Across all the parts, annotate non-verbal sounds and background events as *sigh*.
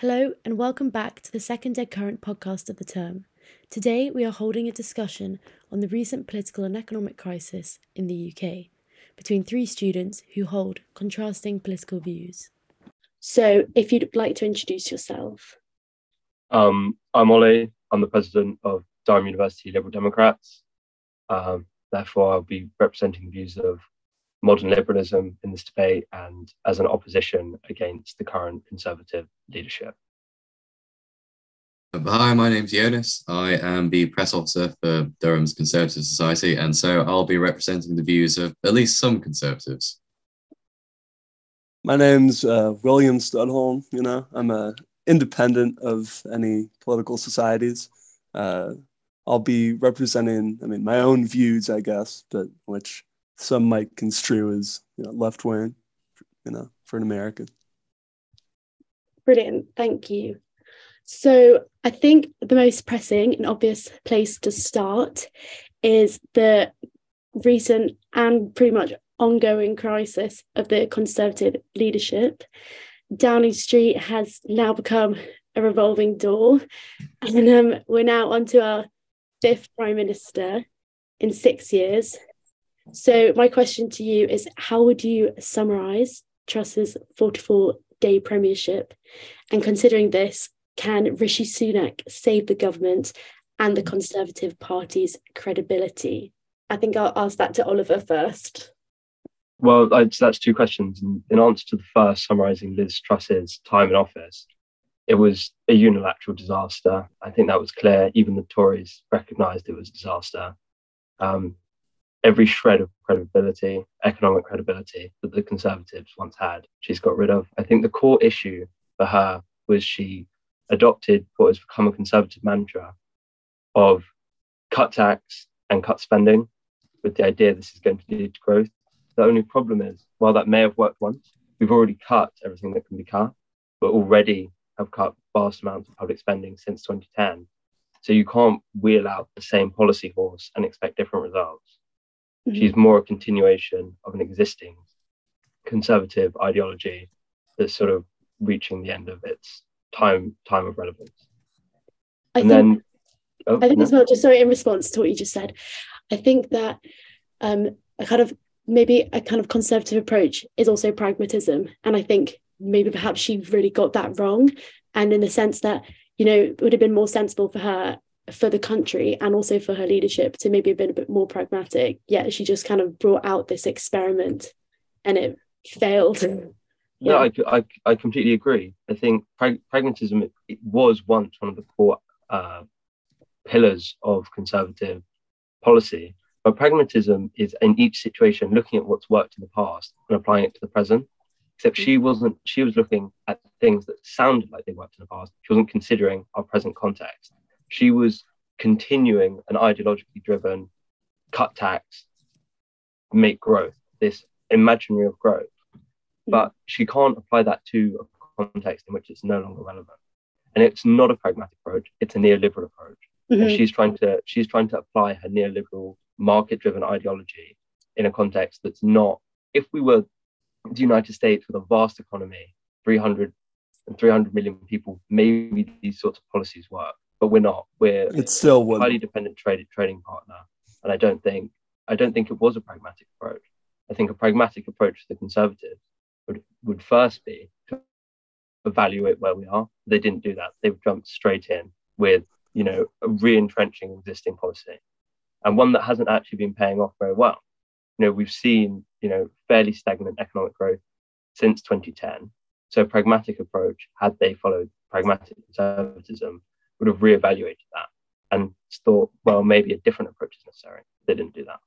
Hello, and welcome back to the second Dead Current podcast of the term. Today, we are holding a discussion on the recent political and economic crisis in the UK between three students who hold contrasting political views. So, if you'd like to introduce yourself. Um, I'm Ollie. I'm the president of Durham University Liberal Democrats. Um, therefore, I'll be representing the views of modern liberalism in this debate and as an opposition against the current conservative leadership. Hi, my name's Jonas. I am the press officer for Durham's Conservative Society, and so I'll be representing the views of at least some conservatives. My name's uh, William Studholm. You know, I'm a independent of any political societies. Uh, I'll be representing, I mean, my own views, I guess, but which some might construe as you know, left wing, you know, for an American. Brilliant, thank you. So I think the most pressing and obvious place to start is the recent and pretty much ongoing crisis of the Conservative leadership. Downing Street has now become a revolving door, and um, we're now onto our fifth Prime Minister in six years. So, my question to you is how would you summarise Truss's 44 day premiership? And considering this, can Rishi Sunak save the government and the Conservative Party's credibility? I think I'll ask that to Oliver first. Well, that's two questions. In answer to the first, summarising Liz Truss's time in office, it was a unilateral disaster. I think that was clear. Even the Tories recognised it was a disaster. Um, every shred of credibility, economic credibility that the Conservatives once had, she's got rid of. I think the core issue for her was she adopted what has become a Conservative mantra of cut tax and cut spending with the idea this is going to lead to growth. The only problem is, while that may have worked once, we've already cut everything that can be cut, but already have cut vast amounts of public spending since 2010. So you can't wheel out the same policy horse and expect different results. Mm-hmm. She's more a continuation of an existing conservative ideology that's sort of reaching the end of its time time of relevance. I and think, then oh, I think no. as well, just sorry, in response to what you just said, I think that um, a kind of maybe a kind of conservative approach is also pragmatism. And I think maybe perhaps she really got that wrong. And in the sense that, you know, it would have been more sensible for her for the country and also for her leadership to maybe have been a bit more pragmatic. Yet she just kind of brought out this experiment and it failed. *laughs* Yeah, I, I, I completely agree. I think prag- pragmatism it, it was once one of the core uh, pillars of conservative policy, but pragmatism is in each situation looking at what's worked in the past and applying it to the present. Except she wasn't. She was looking at things that sounded like they worked in the past. She wasn't considering our present context she was continuing an ideologically driven cut tax, make growth, this imaginary of growth. Mm-hmm. But she can't apply that to a context in which it's no longer relevant. And it's not a pragmatic approach, it's a neoliberal approach. Mm-hmm. And she's trying to she's trying to apply her neoliberal market-driven ideology in a context that's not if we were the United States with a vast economy, 300 and 300 million people, maybe these sorts of policies work but we're not. We're it's still a highly dependent trade, trading partner, and I don't think I don't think it was a pragmatic approach. I think a pragmatic approach to the Conservatives would would first be to evaluate where we are. They didn't do that. They've jumped straight in with you know re-entrenching existing policy, and one that hasn't actually been paying off very well. You know, we've seen you know fairly stagnant economic growth since 2010. So, a pragmatic approach, had they followed pragmatic conservatism, would have reevaluated that and thought, well, maybe a different approach is necessary. They didn't do that.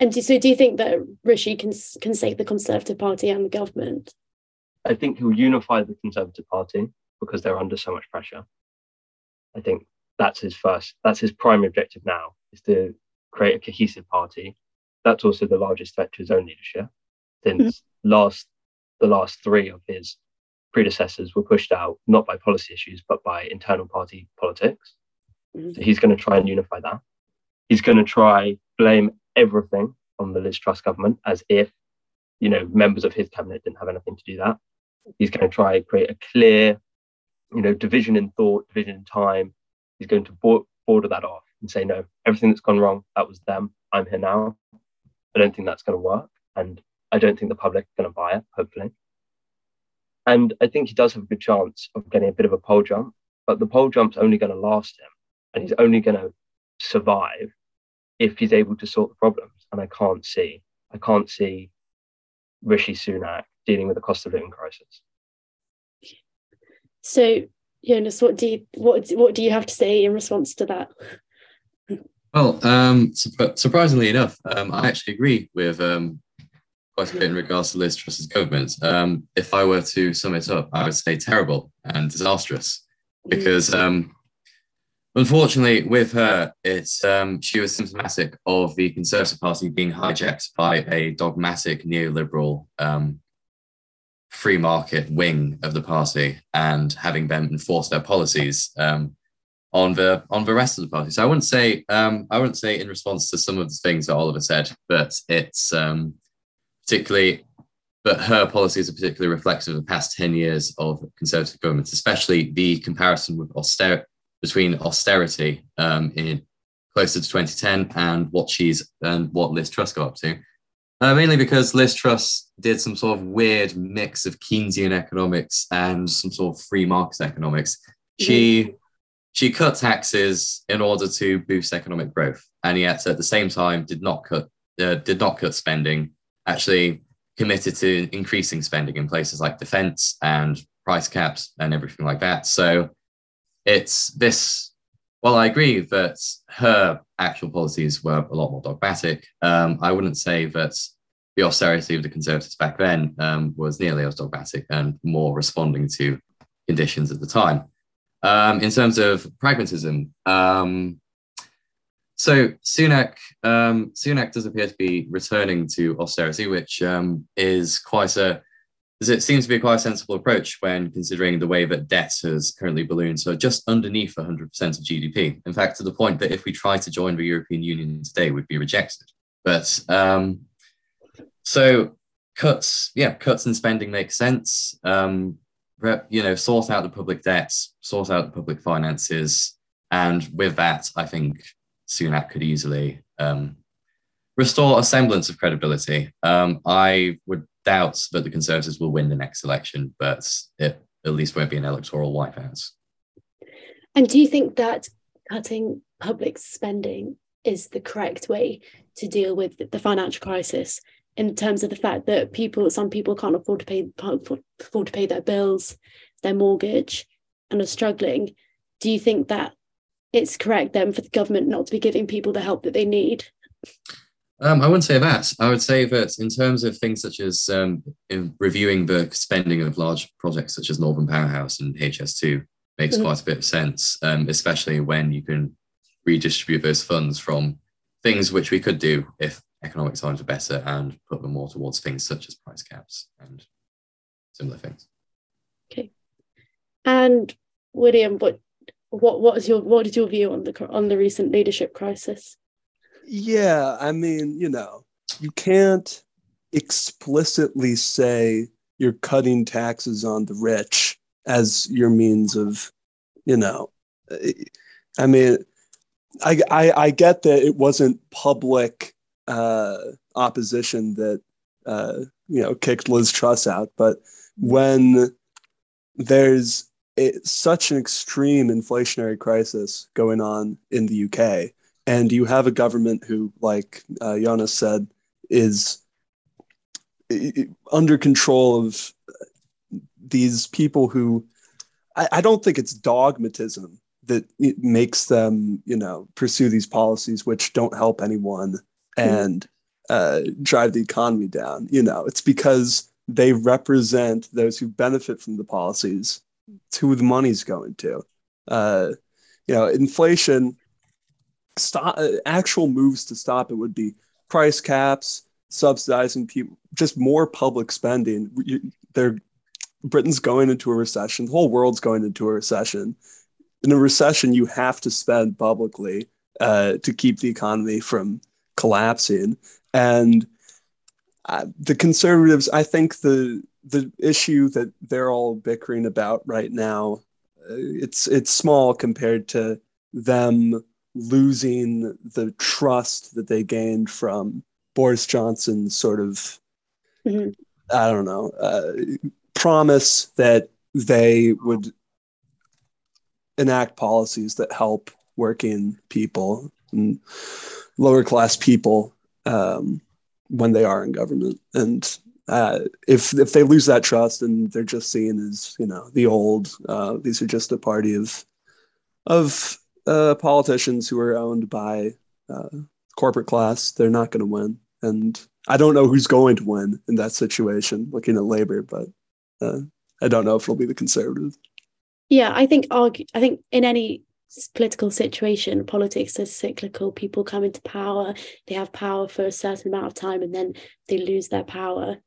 And do, so, do you think that Rishi can can save the Conservative Party and the government? I think he'll unify the Conservative Party because they're under so much pressure. I think that's his first, that's his primary objective now is to create a cohesive party. That's also the largest threat to his own leadership since mm-hmm. last the last three of his predecessors were pushed out not by policy issues but by internal party politics. Mm-hmm. So he's going to try and unify that. He's going to try blame everything on the Liz Truss government as if you know members of his cabinet didn't have anything to do that. He's going to try create a clear, you know, division in thought, division in time. He's going to border that off and say, no, everything that's gone wrong, that was them. I'm here now. I don't think that's going to work. And I don't think the public are going to buy it, hopefully. And I think he does have a good chance of getting a bit of a poll jump, but the poll jump's only going to last him and he's only going to survive if he's able to sort the problems. And I can't see, I can't see Rishi Sunak dealing with the cost of living crisis. So, Jonas, what do you what what do you have to say in response to that? Well, um, su- surprisingly enough, um, I actually agree with um, quite a bit in regards to Liz Truss's government. Um, if I were to sum it up, I would say terrible and disastrous because um, unfortunately with her, it's um, she was symptomatic of the Conservative Party being hijacked by a dogmatic neoliberal um, free market wing of the party and having them enforce their policies um, on the on the rest of the party. So I wouldn't say um, I wouldn't say in response to some of the things that Oliver said, but it's um, particularly, but her policies are particularly reflective of the past 10 years of conservative governments, especially the comparison with austerity between austerity um, in closer to 2010 and what she's and what Liz Truss got up to. Uh, mainly because Liz Truss did some sort of weird mix of Keynesian economics and some sort of free market economics. She she cut taxes in order to boost economic growth, and yet at the same time did not cut uh, did not cut spending actually committed to increasing spending in places like defense and price caps and everything like that. So it's this. Well, I agree that her actual policies were a lot more dogmatic. Um, I wouldn't say that the austerity of the Conservatives back then um, was nearly as dogmatic and more responding to conditions at the time. Um, in terms of pragmatism, um, so Sunak, um, Sunak does appear to be returning to austerity, which um, is quite a, it seems to be quite a sensible approach when considering the way that debt has currently ballooned, so just underneath 100% of GDP. In fact, to the point that if we try to join the European Union today, we'd be rejected. But um, so cuts, yeah, cuts in spending make sense. Um, you know, sort out the public debts, sort out the public finances, and with that, I think Sunak could easily um, restore a semblance of credibility. Um, I would doubt that the Conservatives will win the next election, but it at least won't be an electoral wipeout. And do you think that cutting public spending is the correct way to deal with the financial crisis in terms of the fact that people, some people can't afford to pay afford to pay their bills, their mortgage, and are struggling? Do you think that it's correct then for the government not to be giving people the help that they need? Um, I wouldn't say that. I would say that in terms of things such as um, reviewing the spending of large projects such as Northern Powerhouse and HS2 makes mm-hmm. quite a bit of sense, um, especially when you can redistribute those funds from things which we could do if economic times are better and put them more towards things such as price caps and similar things. Okay. And William, what what what is your what is your view on the on the recent leadership crisis? Yeah, I mean, you know, you can't explicitly say you're cutting taxes on the rich as your means of, you know, I mean, I I, I get that it wasn't public uh, opposition that uh, you know kicked Liz Truss out, but when there's it's such an extreme inflationary crisis going on in the UK, and you have a government who, like uh, Jonas said, is under control of these people who I, I don't think it's dogmatism that makes them, you know, pursue these policies which don't help anyone and uh, drive the economy down. You know, it's because they represent those who benefit from the policies to who the money's going to. Uh, you know, inflation, stop uh, actual moves to stop it would be price caps, subsidizing people, just more public spending. They're Britain's going into a recession. The whole world's going into a recession. In a recession, you have to spend publicly uh, to keep the economy from collapsing. And uh, the conservatives, I think the the issue that they're all bickering about right now, uh, it's it's small compared to them losing the trust that they gained from Boris Johnson's sort of, mm-hmm. I don't know, uh, promise that they would enact policies that help working people and lower class people um, when they are in government. And uh, if if they lose that trust and they're just seen as you know the old, uh, these are just a party of of uh, politicians who are owned by uh, corporate class. They're not going to win, and I don't know who's going to win in that situation. Looking at Labor, but uh, I don't know if it'll be the Conservatives. Yeah, I think. I think in any political situation, politics is cyclical. People come into power, they have power for a certain amount of time, and then they lose their power.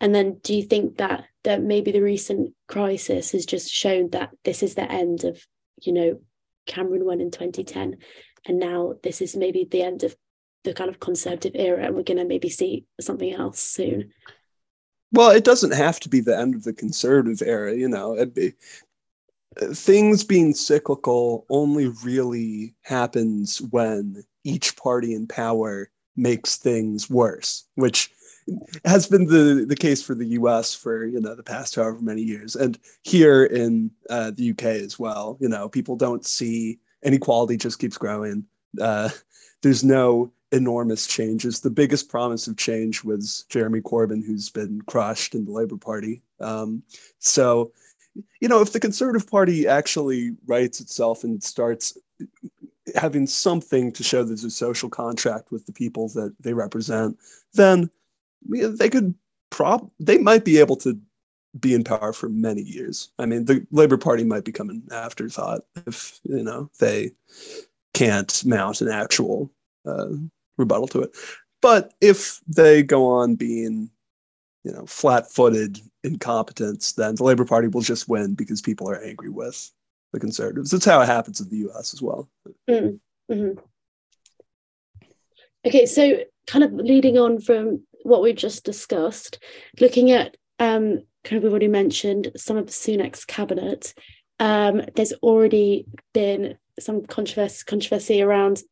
And then, do you think that that maybe the recent crisis has just shown that this is the end of, you know, Cameron won in 2010, and now this is maybe the end of the kind of conservative era, and we're going to maybe see something else soon. Well, it doesn't have to be the end of the conservative era, you know. It be, uh, things being cyclical only really happens when each party in power makes things worse, which has been the, the case for the US for you know the past however many years and here in uh, the UK as well you know people don't see inequality just keeps growing. Uh, there's no enormous changes. The biggest promise of change was Jeremy Corbyn who's been crushed in the Labour Party. Um, so you know if the Conservative Party actually rights itself and starts having something to show there's a social contract with the people that they represent then they could prop they might be able to be in power for many years. I mean, the Labor Party might become an afterthought if you know they can't mount an actual uh, rebuttal to it. But if they go on being, you know, flat-footed incompetence, then the Labor Party will just win because people are angry with the Conservatives. That's how it happens in the U.S. as well. Mm-hmm. mm-hmm. Okay, so kind of leading on from what we've just discussed, looking at um, kind of we've already mentioned some of the Sunak's cabinet. Um, there's already been some controversy, controversy around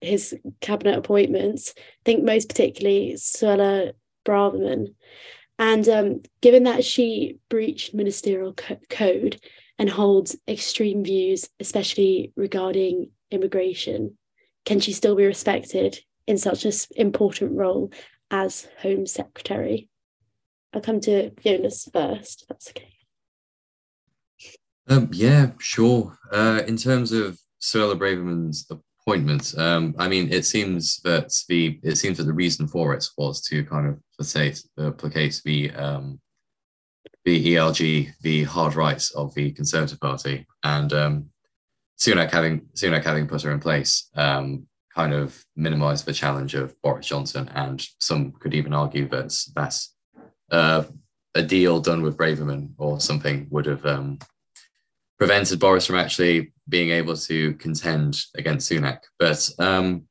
his cabinet appointments. I think most particularly Suella Braverman. And um, given that she breached ministerial co- code and holds extreme views, especially regarding immigration, can she still be respected in such an important role as Home Secretary. I'll come to Jonas first, that's okay. Um, yeah, sure. Uh, in terms of Suella Braverman's appointment, um, I mean, it seems that the it seems that the reason for it was to kind of placate, uh, placate the um, the ERG, the hard rights of the Conservative Party, and um, Sunak having Sunak having put her in place, um, kind of minimize the challenge of Boris Johnson. And some could even argue that that's uh, a deal done with Braverman or something would have um, prevented Boris from actually being able to contend against Sunak. But um,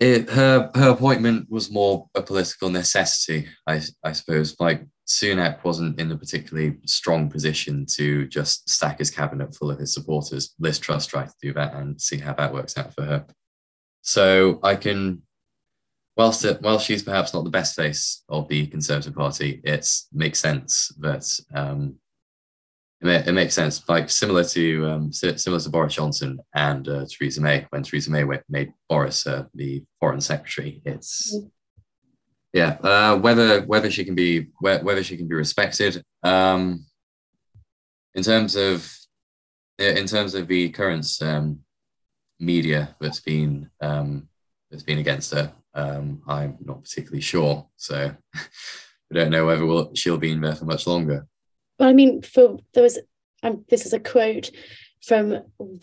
it, her her appointment was more a political necessity, I, I suppose. Like Sunak wasn't in a particularly strong position to just stack his cabinet full of his supporters. Liz Truss tried to do that and see how that works out for her. So I can, whilst it, while she's perhaps not the best face of the Conservative Party, it makes sense that um, it, it, makes sense, like similar to um, similar to Boris Johnson and uh, Theresa May when Theresa May made Boris uh, the Foreign Secretary. It's mm yeah, uh, whether whether she can be whether she can be respected. Um, in terms of in terms of the current um, media that's been um, that's been against her, um, I'm not particularly sure. So *laughs* we don't know whether we'll, she'll be in there for much longer. Well, I mean, for there was um, this is a quote from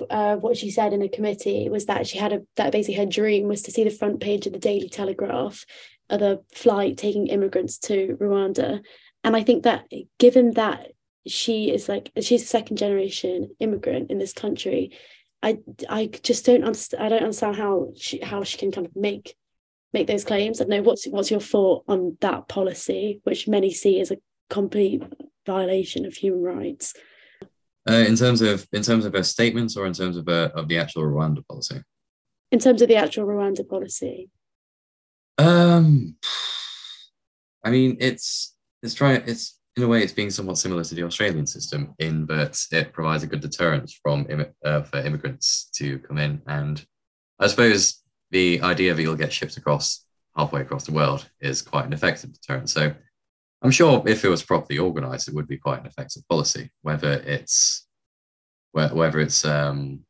uh, what she said in a committee was that she had a that basically her dream was to see the front page of the Daily Telegraph other flight taking immigrants to Rwanda. And I think that given that she is like she's a second generation immigrant in this country, I I just don't understand I don't understand how she how she can kind of make make those claims. I don't know what's what's your thought on that policy, which many see as a complete violation of human rights. Uh, in terms of in terms of her statements or in terms of uh, of the actual Rwanda policy? In terms of the actual Rwanda policy. Um, I mean, it's it's trying it's in a way it's being somewhat similar to the Australian system in that it provides a good deterrent from uh, for immigrants to come in, and I suppose the idea that you'll get shipped across halfway across the world is quite an effective deterrent. So I'm sure if it was properly organized, it would be quite an effective policy, whether it's whether it's um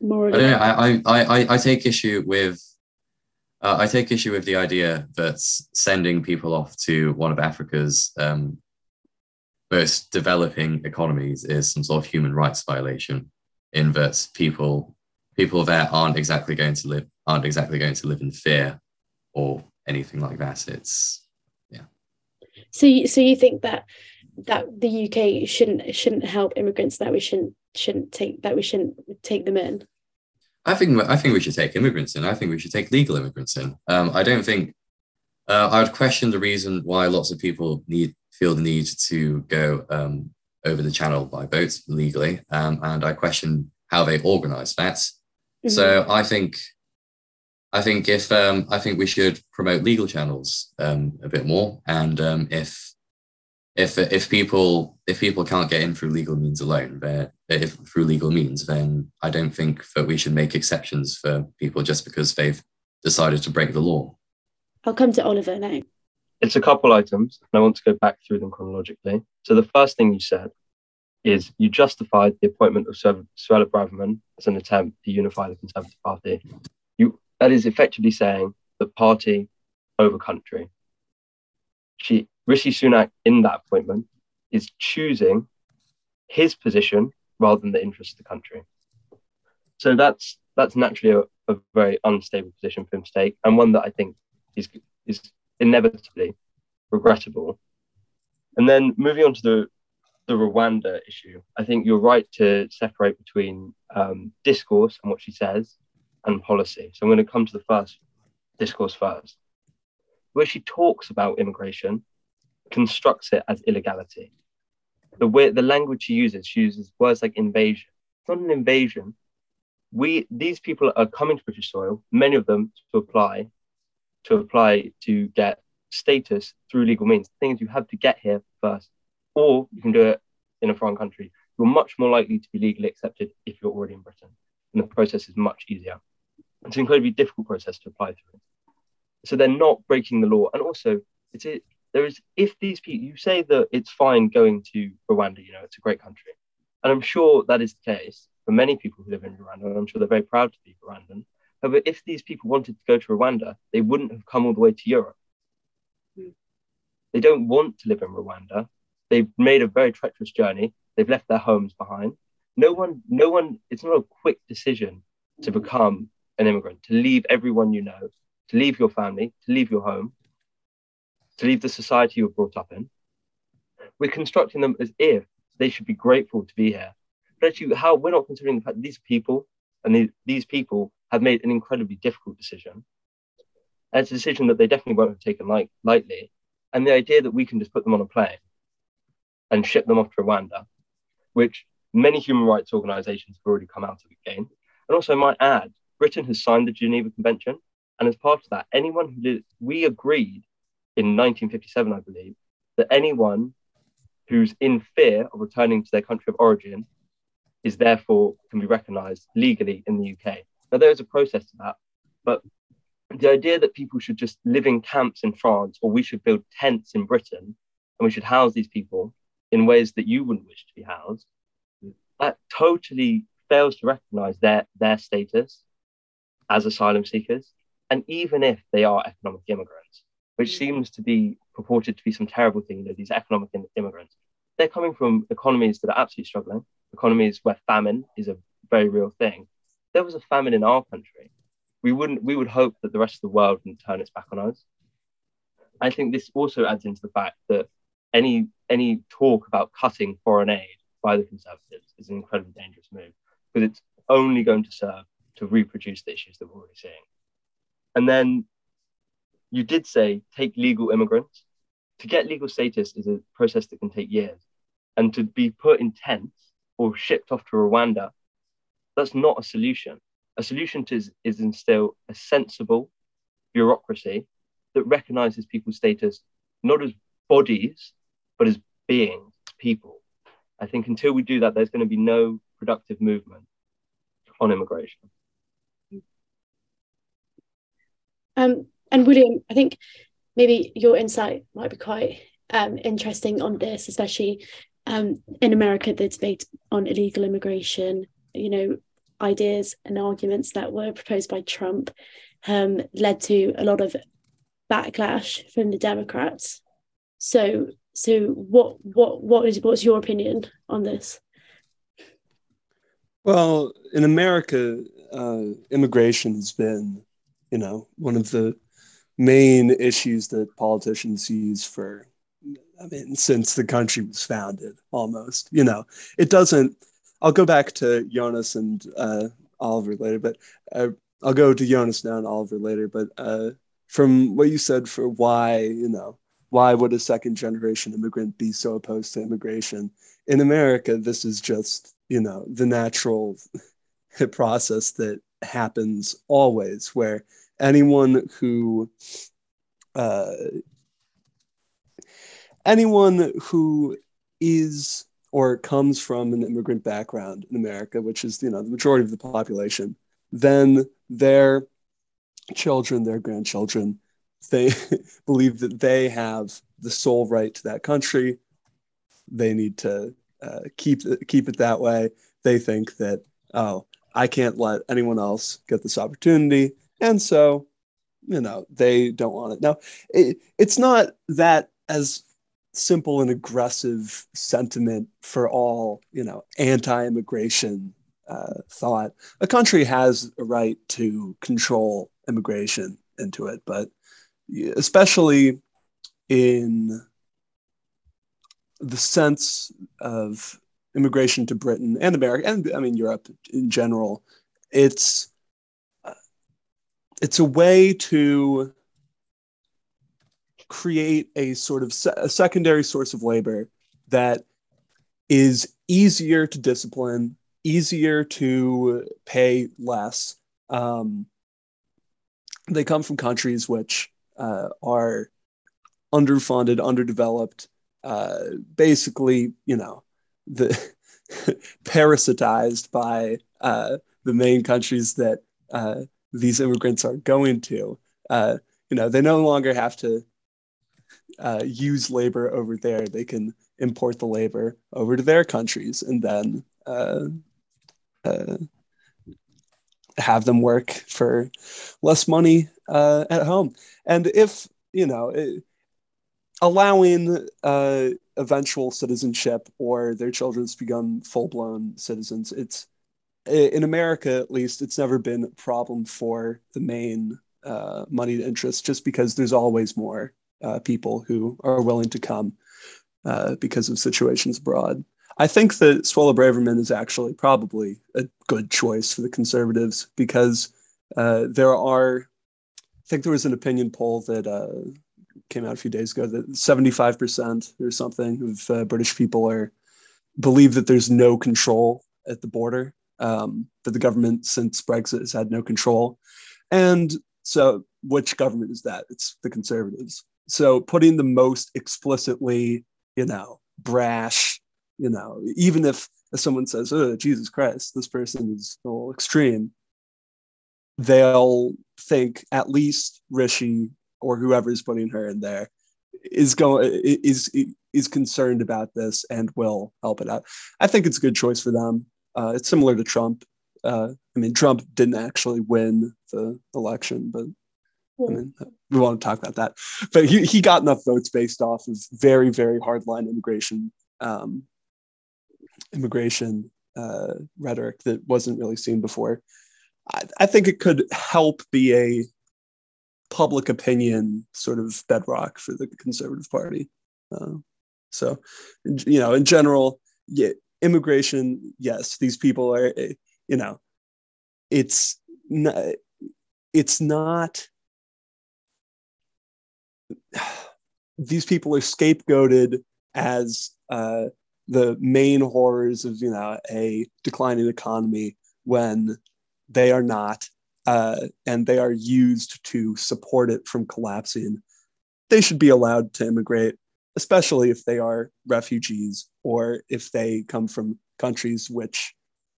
More I don't know, I, I, I, I take issue with uh, I take issue with the idea that sending people off to one of Africa's um, most developing economies is some sort of human rights violation in that people people there aren't exactly going to live aren't exactly going to live in fear or anything like that. It's yeah. So you, so you think that that the UK shouldn't shouldn't help immigrants that we shouldn't shouldn't take that we shouldn't take them in? I think I think we should take immigrants in. I think we should take legal immigrants in. Um, I don't think uh, I would question the reason why lots of people need feel the need to go um, over the channel by boat legally, um, and I question how they organise that. Mm-hmm. So I think I think if um, I think we should promote legal channels um, a bit more, and um, if if if people if people can't get in through legal means alone, then if through legal means, then I don't think that we should make exceptions for people just because they've decided to break the law. I'll come to Oliver now. It's a couple items, and I want to go back through them chronologically. So the first thing you said is you justified the appointment of Suella Braverman as an attempt to unify the Conservative Party. You that is effectively saying that party over country. She Rishi Sunak in that appointment is choosing his position rather than the interests of the country. So that's that's naturally a, a, very unstable position for him to take, and one that I think is is inevitably regrettable. And then moving on to the the Rwanda issue, I think you're right to separate between um, discourse and what she says and policy. So I'm going to come to the first discourse first, where she talks about immigration constructs it as illegality. The way the language she uses, she uses words like invasion. It's not an invasion. We these people are coming to British soil, many of them to apply, to apply to get status through legal means. Things you have to get here first, or you can do it in a foreign country. You're much more likely to be legally accepted if you're already in Britain. And the process is much easier. It's an incredibly difficult process to apply through. So they're not breaking the law. And also, it's a, there is if these people you say that it's fine going to Rwanda, you know, it's a great country, and I'm sure that is the case for many people who live in Rwanda, and I'm sure they're very proud to be Rwandan. However, if these people wanted to go to Rwanda, they wouldn't have come all the way to Europe. Mm. They don't want to live in Rwanda. They've made a very treacherous journey. They've left their homes behind. No one, no one. It's not a quick decision to become an immigrant, to leave everyone you know, to leave your family, to leave your home, to leave the society you were brought up in. We're constructing them as if they should be grateful to be here. But actually, how we're not considering the fact that these people and these, people have made an incredibly difficult decision. And it's a decision that they definitely won't have taken light, lightly. And the idea that we can just put them on a plane and ship them off to Rwanda, which many human rights organizations have already come out of again. And also, I might add, Britain has signed the Geneva Convention. And as part of that, anyone who we agreed in 1957, I believe, that anyone who's in fear of returning to their country of origin is therefore can be recognized legally in the UK. Now, there is a process to that, but the idea that people should just live in camps in France or we should build tents in Britain and we should house these people in ways that you wouldn't wish to be housed, that totally fails to recognize their, their status as asylum seekers. And even if they are economic immigrants, which seems to be purported to be some terrible thing, you know, these economic immigrants. They're coming from economies that are absolutely struggling, economies where famine is a very real thing. There was a famine in our country. We wouldn't we would hope that the rest of the world wouldn't turn its back on us. I think this also adds into the fact that any any talk about cutting foreign aid by the Conservatives is an incredibly dangerous move because it's only going to serve to reproduce the issues that we're already seeing. And then you did say take legal immigrants. To get legal status is a process that can take years. And to be put in tents or shipped off to Rwanda, that's not a solution. A solution to is, is instill a sensible bureaucracy that recognizes people's status not as bodies, but as beings, people. I think until we do that, there's going to be no productive movement on immigration. Um, and William, I think maybe your insight might be quite um, interesting on this, especially um, in America, the debate on illegal immigration, you know, ideas and arguments that were proposed by Trump um, led to a lot of backlash from the Democrats. So, so what, what, what is, what's your opinion on this? Well, in America, uh, immigration has been, you know, one of the main issues that politicians use for I mean, since the country was founded, almost. You know, it doesn't. I'll go back to Jonas and uh, Oliver later, but uh, I'll go to Jonas now and Oliver later. But uh, from what you said for why, you know, why would a second generation immigrant be so opposed to immigration in America? This is just, you know, the natural *laughs* process that happens always, where anyone who uh, anyone who is or comes from an immigrant background in America, which is you know the majority of the population, then their children, their grandchildren, they *laughs* believe that they have the sole right to that country. They need to uh, keep keep it that way. They think that oh, I can't let anyone else get this opportunity, and so you know they don't want it. Now, it, it's not that as simple and aggressive sentiment for all you know anti-immigration uh, thought a country has a right to control immigration into it but especially in the sense of immigration to britain and america and i mean europe in general it's it's a way to create a sort of se- a secondary source of labor that is easier to discipline, easier to pay less. Um, they come from countries which uh, are underfunded, underdeveloped, uh, basically, you know, the *laughs* parasitized by uh, the main countries that uh, these immigrants are going to. Uh, you know, they no longer have to uh, use labor over there, they can import the labor over to their countries and then uh, uh, have them work for less money uh, at home. And if, you know, it, allowing uh, eventual citizenship or their children to become full blown citizens, it's in America, at least, it's never been a problem for the main uh, moneyed interest just because there's always more uh, people who are willing to come uh, because of situations abroad. I think that Suella Braverman is actually probably a good choice for the conservatives because uh, there are, I think there was an opinion poll that uh, came out a few days ago that 75% or something of uh, British people are believe that there's no control at the border, um, that the government since Brexit has had no control. And so, which government is that? It's the conservatives. So putting the most explicitly, you know, brash, you know, even if, someone says, "Oh, Jesus Christ, this person is a little extreme," they'll think at least Rishi or whoever is putting her in there is going is is concerned about this and will help it out. I think it's a good choice for them. Uh, it's similar to Trump. Uh, I mean, Trump didn't actually win the election, but I mean, we want to talk about that. But he, he got enough votes based off of very, very hardline immigration um, immigration uh, rhetoric that wasn't really seen before. I, I think it could help be a public opinion sort of bedrock for the Conservative Party. Uh, so, you know, in general, yeah, immigration, yes, these people are, eh, you know, it's not, it's not *sighs* these people are scapegoated as uh, the main horrors of you know a declining economy when they are not, uh, and they are used to support it from collapsing. They should be allowed to immigrate, especially if they are refugees or if they come from countries which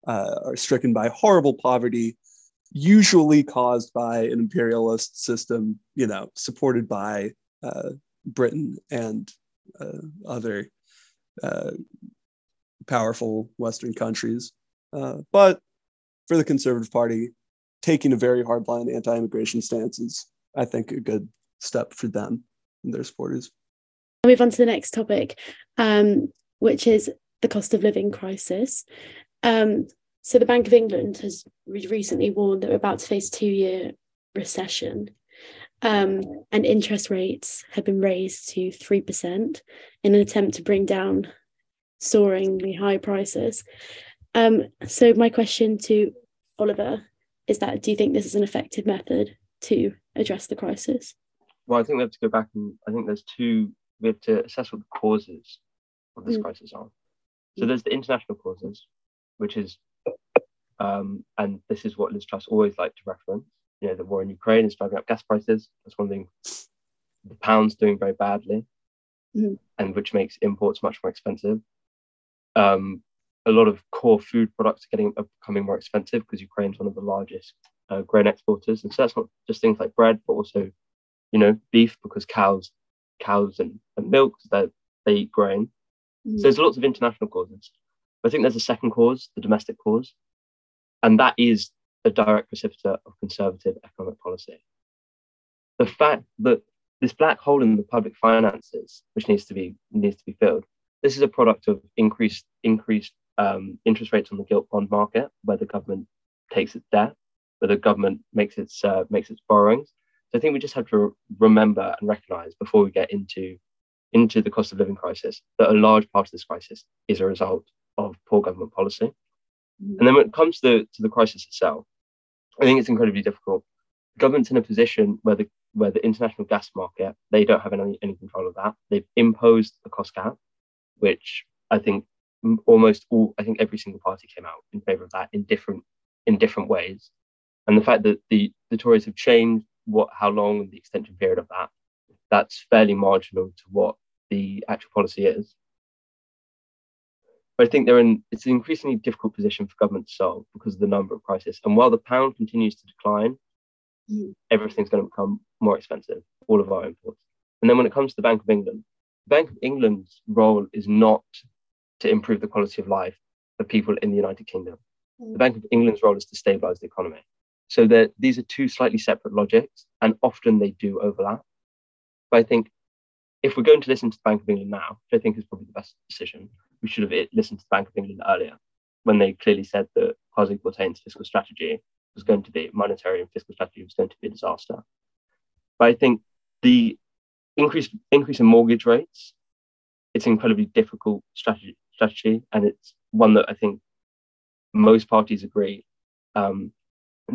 uh, are stricken by horrible poverty, usually caused by an imperialist system, you know, supported by uh, Britain and uh, other uh, powerful Western countries. Uh, but for the Conservative Party, taking a very hardline anti-immigration stance is, I think, a good step for them and their supporters. I'll move on to the next topic, um, which is the cost of living crisis. Um, so the Bank of England has recently warned that we're about to face two-year recession. Um, and interest rates have been raised to 3% in an attempt to bring down soaringly high prices. Um, so, my question to Oliver is that do you think this is an effective method to address the crisis? Well, I think we have to go back and I think there's two, we have to assess what the causes of this mm. crisis are. So, mm. there's the international causes, which is, um, and this is what Liz Truss always liked to reference you know, the war in Ukraine is driving up gas prices. That's one thing. The pound's doing very badly, mm-hmm. and which makes imports much more expensive. Um, a lot of core food products are getting are becoming more expensive because Ukraine's one of the largest uh, grain exporters, and so that's not just things like bread, but also, you know, beef because cows, cows and, and milk that they eat grain. Mm-hmm. So there's lots of international causes. I think there's a second cause, the domestic cause, and that is a direct precipitate of conservative economic policy. The fact that this black hole in the public finances, which needs to be needs to be filled, this is a product of increased increased um, interest rates on the gilt bond market, where the government takes its debt, where the government makes its uh, makes its borrowings. So I think we just have to remember and recognise before we get into into the cost of living crisis that a large part of this crisis is a result of poor government policy. Mm-hmm. And then when it comes to, to the crisis itself, I think it's incredibly difficult. The government's in a position where the where the international gas market they don't have any, any control of that. They've imposed the cost cap, which I think almost all I think every single party came out in favour of that in different in different ways. And the fact that the, the Tories have changed what how long and the extension period of that, that's fairly marginal to what the actual policy is. But I think they're in it's an increasingly difficult position for government to solve because of the number of crises. And while the pound continues to decline, mm. everything's going to become more expensive, all of our imports. And then when it comes to the Bank of England, the Bank of England's role is not to improve the quality of life for people in the United Kingdom. Mm. The Bank of England's role is to stabilize the economy. So that these are two slightly separate logics, and often they do overlap. But I think if we're going to listen to the Bank of England now, which I think is probably the best decision, we should have listened to the Bank of England earlier when they clearly said that Kwasi Kwarteng's fiscal strategy was going to be monetary and fiscal strategy was going to be a disaster. But I think the increase increase in mortgage rates, it's an incredibly difficult strategy strategy, and it's one that I think most parties agree um,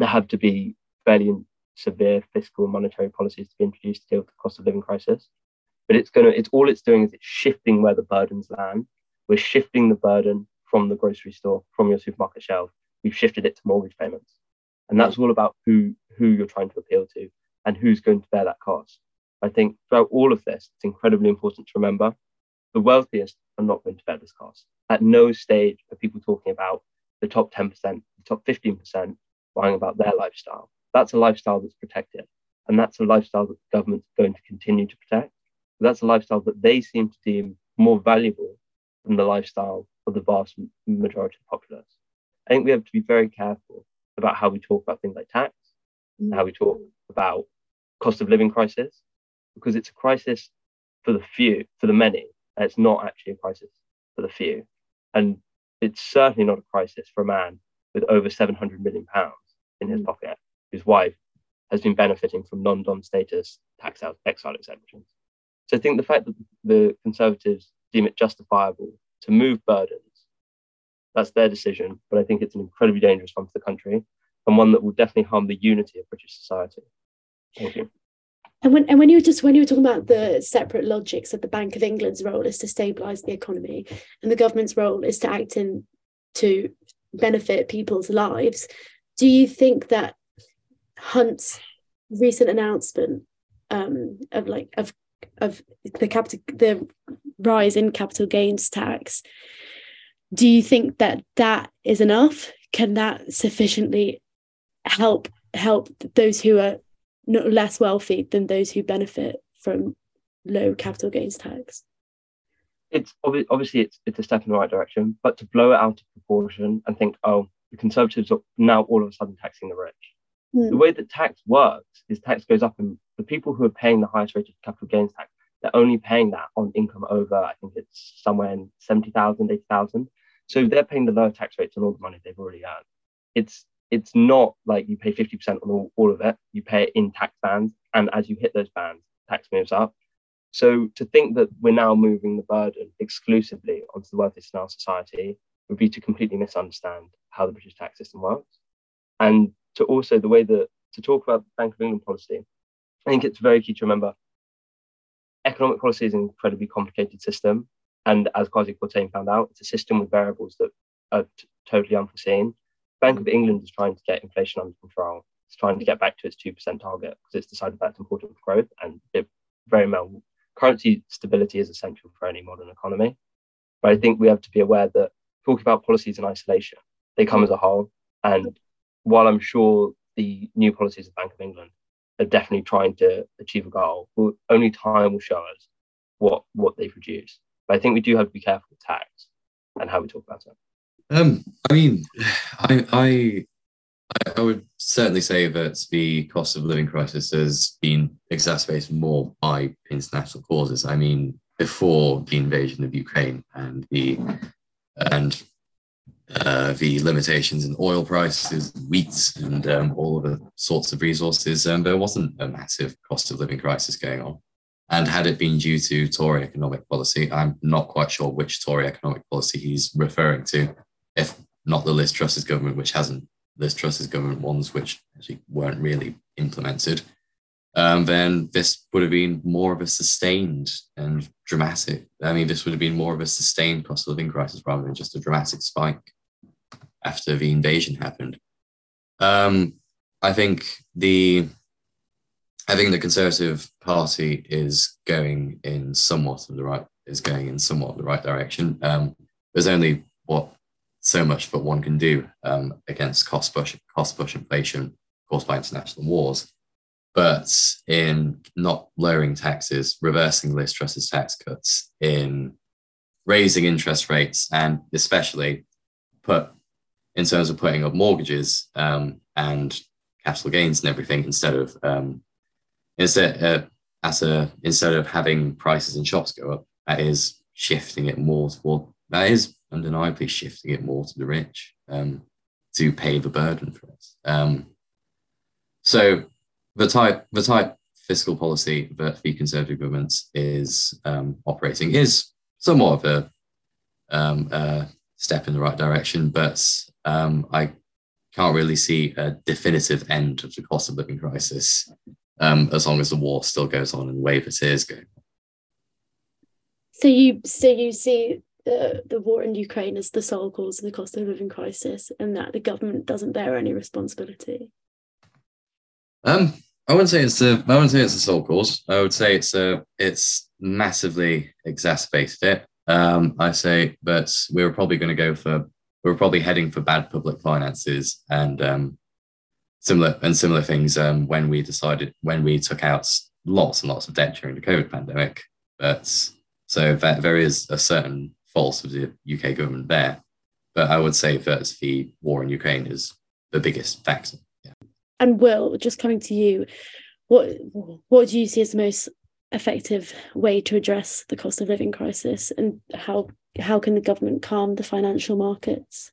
there have to be fairly severe fiscal and monetary policies to be introduced to deal with the cost of living crisis. But it's going to, it's all it's doing is it's shifting where the burdens land we're shifting the burden from the grocery store, from your supermarket shelf. We've shifted it to mortgage payments. And that's all about who, who you're trying to appeal to and who's going to bear that cost. I think throughout all of this, it's incredibly important to remember the wealthiest are not going to bear this cost. At no stage are people talking about the top 10%, the top 15% worrying about their lifestyle. That's a lifestyle that's protected. And that's a lifestyle that the government's going to continue to protect. That's a lifestyle that they seem to deem more valuable than the lifestyle of the vast majority of the populace. I think we have to be very careful about how we talk about things like tax, mm. how we talk about cost of living crisis, because it's a crisis for the few, for the many, it's not actually a crisis for the few. And it's certainly not a crisis for a man with over 700 million pounds in his mm. pocket, whose wife has been benefiting from non-dom status tax exile exemptions. So I think the fact that the Conservatives deem it justifiable to move burdens. That's their decision, but I think it's an incredibly dangerous one for the country and one that will definitely harm the unity of British society. Thank you. And when and when you were just when you were talking about the separate logics of the Bank of England's role is to stabilize the economy, and the government's role is to act in to benefit people's lives, do you think that Hunt's recent announcement um, of like of of the capital the rise in capital gains tax, do you think that that is enough? Can that sufficiently help help those who are less wealthy than those who benefit from low capital gains tax? It's obviously it's it's a step in the right direction, but to blow it out of proportion and think, oh, the Conservatives are now all of a sudden taxing the rich. Mm. The way that tax works is tax goes up, and the people who are paying the highest rate of capital gains tax, they're only paying that on income over, I think it's somewhere in 70,000, 80,000. So they're paying the lower tax rates on all the money they've already earned. It's it's not like you pay 50% on all, all of it, you pay it in tax bands. And as you hit those bands, tax moves up. So to think that we're now moving the burden exclusively onto the wealthiest in our society would be to completely misunderstand how the British tax system works. And to also the way that to talk about Bank of England policy, I think it's very key to remember economic policy is an incredibly complicated system. And as Kwasi Kwarteng found out, it's a system with variables that are t- totally unforeseen. Bank of England is trying to get inflation under control. It's trying to get back to its 2% target because it's decided that's important for growth and it very well currency stability is essential for any modern economy. But I think we have to be aware that talking about policies in isolation, they come as a whole. And while I'm sure the new policies of Bank of England are definitely trying to achieve a goal, only time will show us what what they produce. But I think we do have to be careful with tax and how we talk about it. Um, I mean, *sighs* I, I I would certainly say that the cost of living crisis has been exacerbated more by international causes. I mean, before the invasion of Ukraine and the and uh, the limitations in oil prices, wheat, and um, all the sorts of resources, um, there wasn't a massive cost of living crisis going on. And had it been due to Tory economic policy, I'm not quite sure which Tory economic policy he's referring to if not the Liz Truss's government, which hasn't Liz Truss's government ones, which actually weren't really implemented, um, then this would have been more of a sustained and dramatic. I mean, this would have been more of a sustained cost of living crisis rather than just a dramatic spike after the invasion happened. Um, I think the I think the Conservative Party is going in somewhat of the right is going in somewhat the right direction. Um, there's only what so much that one can do um, against cost push cost push inflation caused by international wars. But in not lowering taxes, reversing Liz Truss's tax cuts, in raising interest rates, and especially put in terms of putting up mortgages um, and capital gains and everything instead of um, instead uh, as a instead of having prices in shops go up, that is shifting it more toward that is undeniably shifting it more to the rich um, to pay the burden for it. Um, so the type the type fiscal policy that the Conservative government is um, operating is somewhat of a, um, a, step in the right direction, but um, I can't really see a definitive end of the cost of living crisis um, as long as the war still goes on and the way that it is going. So you so you see the, the war in Ukraine as the sole cause of the cost of living crisis and that the government doesn't bear any responsibility? Um, I wouldn't say it's the I wouldn't say it's the sole cause. I would say it's a it's massively exacerbated it. Um, I say, but we were probably going to go for we were probably heading for bad public finances and um, similar and similar things um, when we decided when we took out lots and lots of debt during the COVID pandemic. But so that there is a certain faults of the UK government there. But I would say that the war in Ukraine is the biggest factor. And Will, just coming to you, what what do you see as the most effective way to address the cost of living crisis, and how how can the government calm the financial markets?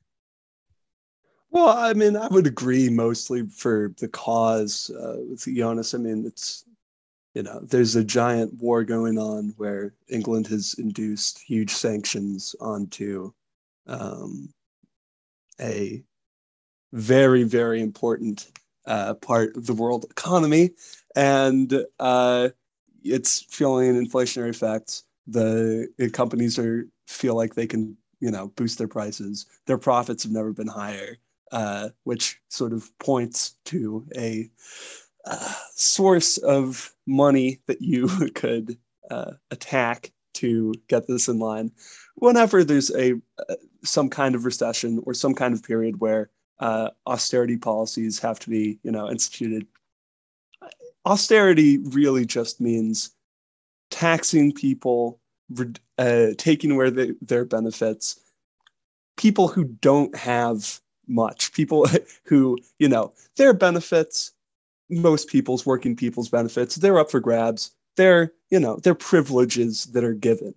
Well, I mean, I would agree mostly for the cause. Uh, with Jonas, I mean, it's you know, there's a giant war going on where England has induced huge sanctions onto um, a very, very important uh, part of the world economy, and uh, it's feeling inflationary effects. The companies are feel like they can, you know, boost their prices. Their profits have never been higher, uh, which sort of points to a uh, source of money that you *laughs* could uh, attack to get this in line. Whenever there's a some kind of recession or some kind of period where uh, austerity policies have to be, you know, instituted, austerity really just means taxing people, uh, taking away the, their benefits, people who don't have much, people *laughs* who, you know, their benefits, most people's working people's benefits, they're up for grabs. They're, you know, they're privileges that are given.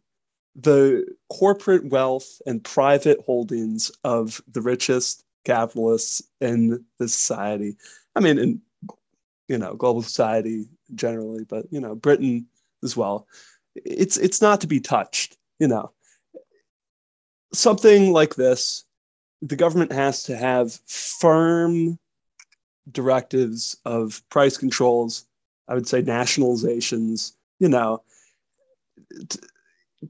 The corporate wealth and private holdings of the richest capitalists in the society. I mean, in you know, global society generally, but you know, Britain as well. It's it's not to be touched, you know. Something like this, the government has to have firm directives of price controls, I would say nationalizations, you know, t-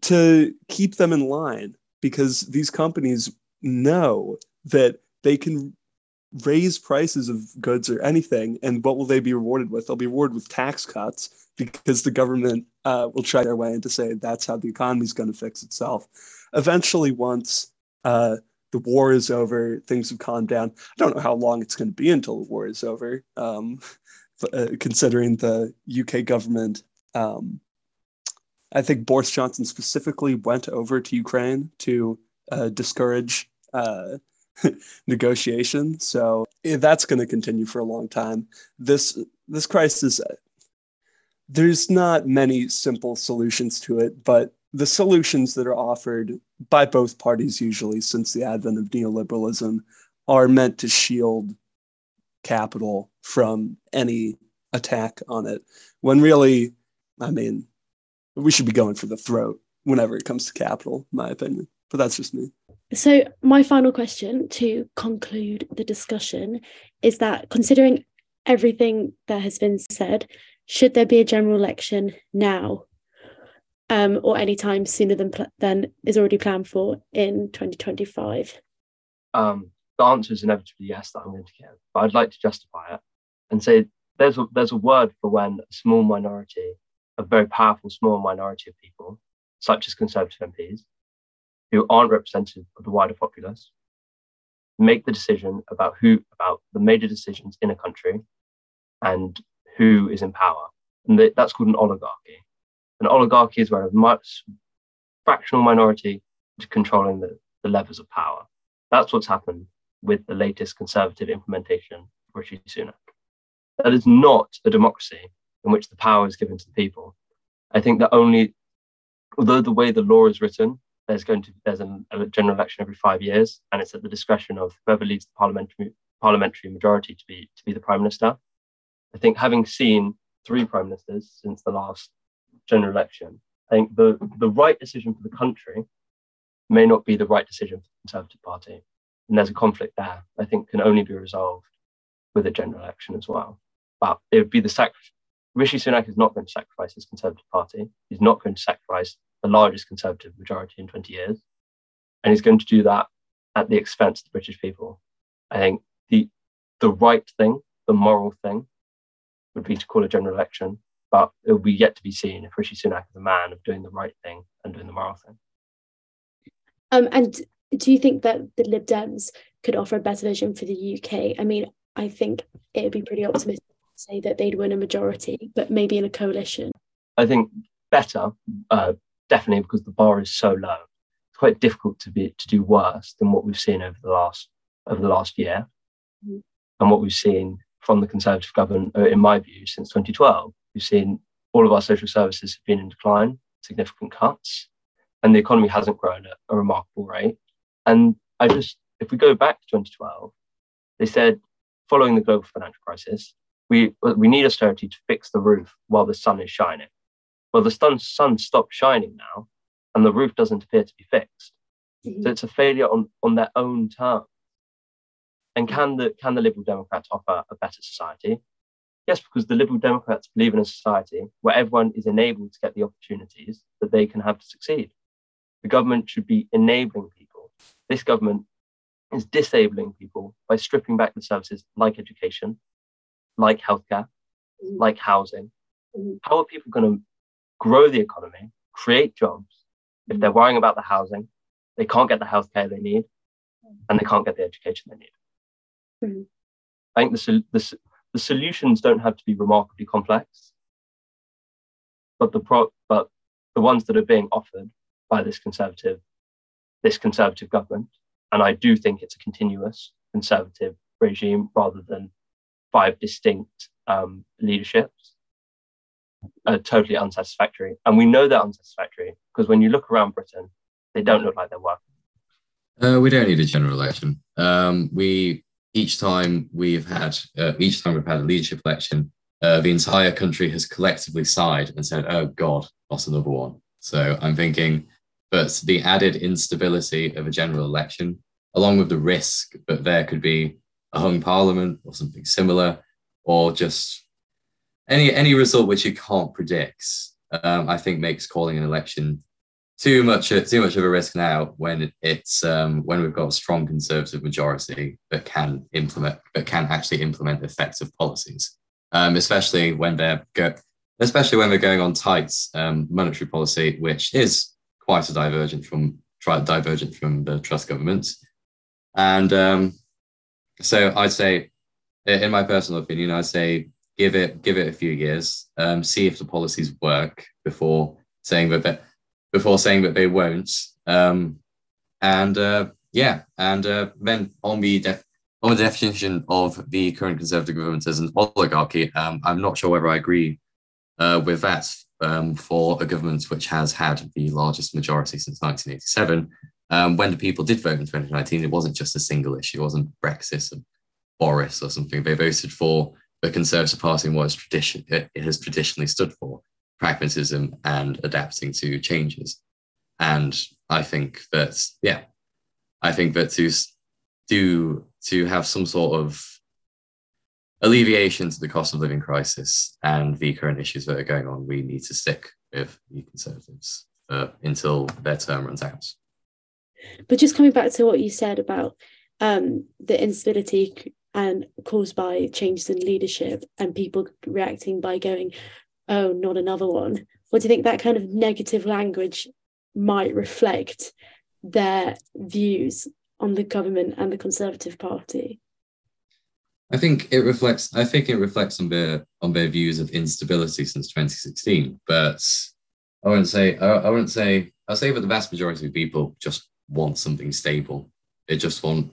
to keep them in line because these companies know that they can raise prices of goods or anything, and what will they be rewarded with? They'll be rewarded with tax cuts because the government uh, will try their way into say that's how the economy is going to fix itself. Eventually, once uh, the war is over, things have calmed down. I don't know how long it's going to be until the war is over, um, uh, considering the UK government. Um, I think Boris Johnson specifically went over to Ukraine to uh, discourage uh, *laughs* negotiation. So that's going to continue for a long time. This this crisis, uh, there's not many simple solutions to it, but the solutions that are offered by both parties, usually since the advent of neoliberalism, are meant to shield capital from any attack on it. When really, I mean, we should be going for the throat whenever it comes to capital, my opinion. But that's just me. So, my final question to conclude the discussion is that considering everything that has been said, should there be a general election now um, or any time sooner than, pl- than is already planned for in 2025? Um, the answer is inevitably yes, that I'm going to give, but I'd like to justify it and say there's a, there's a word for when a small minority, a very powerful small minority of people, such as Conservative MPs, who aren't representative of the wider populace make the decision about who about the major decisions in a country and who is in power and that's called an oligarchy an oligarchy is where a much fractional minority is controlling the, the levers of power that's what's happened with the latest conservative implementation Rishi Sunak. That is not a democracy in which the power is given to the people. I think that only, although the way the law is written there's going to there's a general election every five years, and it's at the discretion of whoever leads the parliamentary parliamentary majority to be to be the prime minister. I think having seen three prime ministers since the last general election, I think the the right decision for the country may not be the right decision for the Conservative Party, and there's a conflict there. I think can only be resolved with a general election as well. But it would be the sacrifice. Rishi Sunak is not going to sacrifice his Conservative Party. He's not going to sacrifice the largest Conservative majority in 20 years. And he's going to do that at the expense of the British people. I think the, the right thing, the moral thing, would be to call a general election, but it will be yet to be seen if Rishi Sunak is a man of doing the right thing and doing the moral thing. Um, and do you think that the Lib Dems could offer a better vision for the UK? I mean, I think it would be pretty optimistic to say that they'd win a majority, but maybe in a coalition. I think better, uh, definitely because the bar is so low. It's quite difficult to be to do worse than what we've seen over the last over the last year, mm. and what we've seen from the Conservative government, uh, in my view, since 2012. We've seen all of our social services have been in decline, significant cuts, and the economy hasn't grown at a remarkable rate. And I just, if we go back to 2012, they said, following the global financial crisis, we we need austerity to fix the roof while the sun is shining. Well, the sun, sun stopped shining now, and the roof doesn't appear to be fixed. Mm-hmm. So it's a failure on, on their own terms. And can the can the Liberal Democrats offer a better society? Yes, because the Liberal Democrats believe in a society where everyone is enabled to get the opportunities that they can have to succeed. The government should be enabling people. This government is disabling people by stripping back the services like education, like healthcare, mm. like housing. Mm. How are people going to grow the economy, create jobs, if they're worrying about the housing, they can't get the healthcare they need, and they can't get the education they need? Mm-hmm. I think the, the, the solutions don't have to be remarkably complex, but the pro, but the ones that are being offered by this conservative this conservative government, and I do think it's a continuous conservative regime rather than five distinct um, leaderships, are totally unsatisfactory. And we know they're unsatisfactory because when you look around Britain, they don't look like they're working. Uh, we don't need a general election. Um, we each time we've had uh, each time we've had a leadership election, uh, the entire country has collectively sighed and said, "Oh God, not another one." So I'm thinking, but the added instability of a general election, along with the risk that there could be a hung parliament or something similar, or just any any result which you can't predict, um, I think makes calling an election too much too much of a risk now when it's um, when we've got a strong conservative majority that can implement that can actually implement effective policies, um, especially when they're go, especially when they're going on tight um, monetary policy, which is quite a divergent from divergent from the Truss government, and um, so I'd say, in my personal opinion, I'd say give it give it a few years, um, see if the policies work before saying that they, before saying that they won't. Um, and uh, yeah, and uh, then on the def- on the definition of the current conservative government as an oligarchy, um, I'm not sure whether I agree uh, with that. Um, for a government which has had the largest majority since 1987, um, when the people did vote in 2019, it wasn't just a single issue. It wasn't Brexit or Boris or something. They voted for the Conservative Party and what tradition, it has traditionally stood for pragmatism and adapting to changes. And I think that, yeah, I think that to do to have some sort of alleviation to the cost of living crisis and the current issues that are going on, we need to stick with the Conservatives uh, until their term runs out. But just coming back to what you said about um, the instability and caused by changes in leadership and people reacting by going, oh, not another one. What do you think that kind of negative language might reflect their views on the government and the Conservative Party? I think it reflects. I think it reflects on their on their views of instability since 2016. But I wouldn't say. I, I wouldn't say. I'll say that the vast majority of people just want something stable. They just want.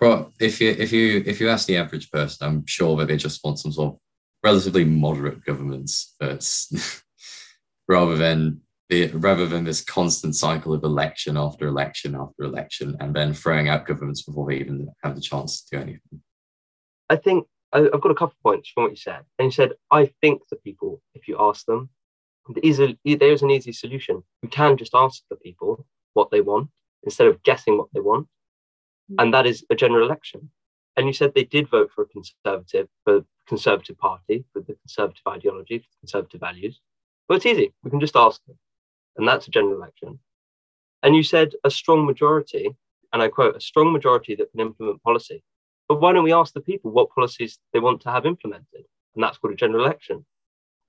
If you if you if you ask the average person, I'm sure that they just want some sort of relatively moderate governments, uh, but *laughs* rather than the, rather than this constant cycle of election after election after election, and then throwing out governments before they even have the chance to do anything. I think I've got a couple of points from what you said. And you said, I think the people, if you ask them, there is, there is an easy solution. You can just ask the people what they want instead of guessing what they want. Mm-hmm. And that is a general election. And you said they did vote for a conservative, for conservative party, for the conservative ideology, for conservative values. Well, it's easy. We can just ask them. And that's a general election. And you said a strong majority, and I quote, a strong majority that can implement policy. But why don't we ask the people what policies they want to have implemented? And that's called a general election.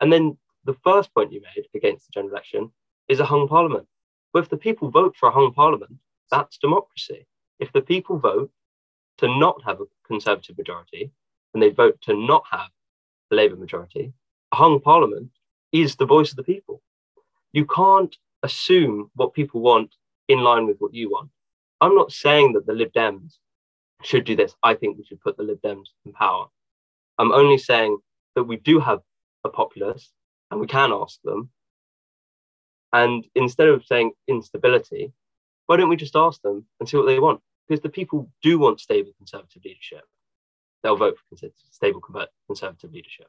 And then the first point you made against the general election is a hung parliament. But if the people vote for a hung parliament, that's democracy. If the people vote to not have a Conservative majority and they vote to not have a Labour majority, a hung parliament is the voice of the people. You can't assume what people want in line with what you want. I'm not saying that the Lib Dems should do this. I think we should put the Lib Dems in power. I'm only saying that we do have a populace and we can ask them. And instead of saying instability, why don't we just ask them and see what they want? Because the people do want stable conservative leadership. They'll vote for stable conservative leadership.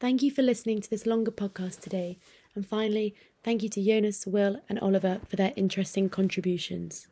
Thank you for listening to this longer podcast today. And finally, thank you to Jonas, Will, and Oliver for their interesting contributions.